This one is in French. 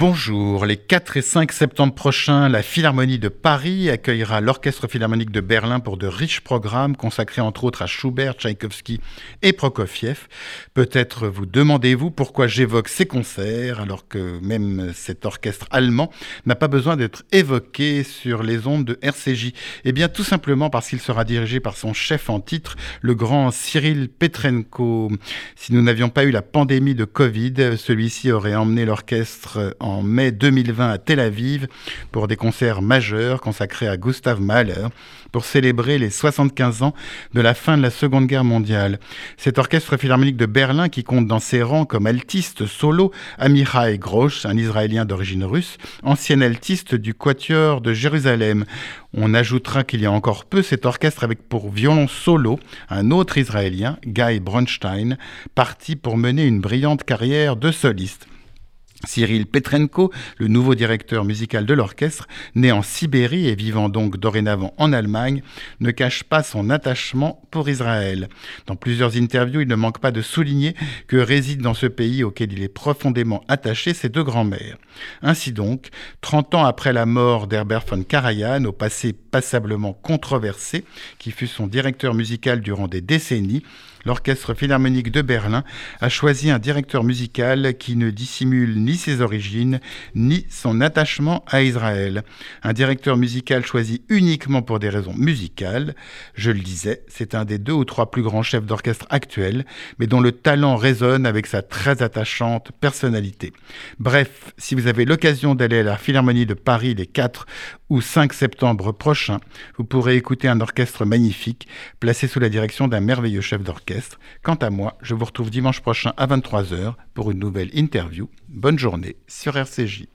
Bonjour, les 4 et 5 septembre prochains, la Philharmonie de Paris accueillera l'Orchestre Philharmonique de Berlin pour de riches programmes consacrés entre autres à Schubert, Tchaïkovski et Prokofiev. Peut-être vous demandez-vous pourquoi j'évoque ces concerts alors que même cet orchestre allemand n'a pas besoin d'être évoqué sur les ondes de RCJ. Eh bien tout simplement parce qu'il sera dirigé par son chef en titre, le grand Cyril Petrenko. Si nous n'avions pas eu la pandémie de Covid, celui-ci aurait emmené l'orchestre en mai 2020 à Tel Aviv pour des concerts majeurs consacrés à Gustav Mahler pour célébrer les 75 ans de la fin de la Seconde Guerre mondiale. Cet orchestre philharmonique de Berlin qui compte dans ses rangs comme altiste solo Amichai Grosch, un Israélien d'origine russe, ancien altiste du Quatuor de Jérusalem. On ajoutera qu'il y a encore peu cet orchestre avec pour violon solo un autre Israélien, Guy Bronstein, parti pour mener une brillante carrière de soliste. Cyril Petrenko, le nouveau directeur musical de l'orchestre, né en Sibérie et vivant donc dorénavant en Allemagne, ne cache pas son attachement pour Israël. Dans plusieurs interviews, il ne manque pas de souligner que réside dans ce pays auquel il est profondément attaché ses deux grands-mères. Ainsi donc, 30 ans après la mort d'Herbert von Karajan, au passé passablement controversé, qui fut son directeur musical durant des décennies, l'Orchestre philharmonique de Berlin a choisi un directeur musical qui ne dissimule ni ses origines, ni son attachement à Israël. Un directeur musical choisi uniquement pour des raisons musicales. Je le disais, c'est un des deux ou trois plus grands chefs d'orchestre actuels, mais dont le talent résonne avec sa très attachante personnalité. Bref, si vous avez l'occasion d'aller à la Philharmonie de Paris les 4 ou 5 septembre prochains, vous pourrez écouter un orchestre magnifique placé sous la direction d'un merveilleux chef d'orchestre. Quant à moi, je vous retrouve dimanche prochain à 23h pour une nouvelle interview. Bonne journée sur RCJ.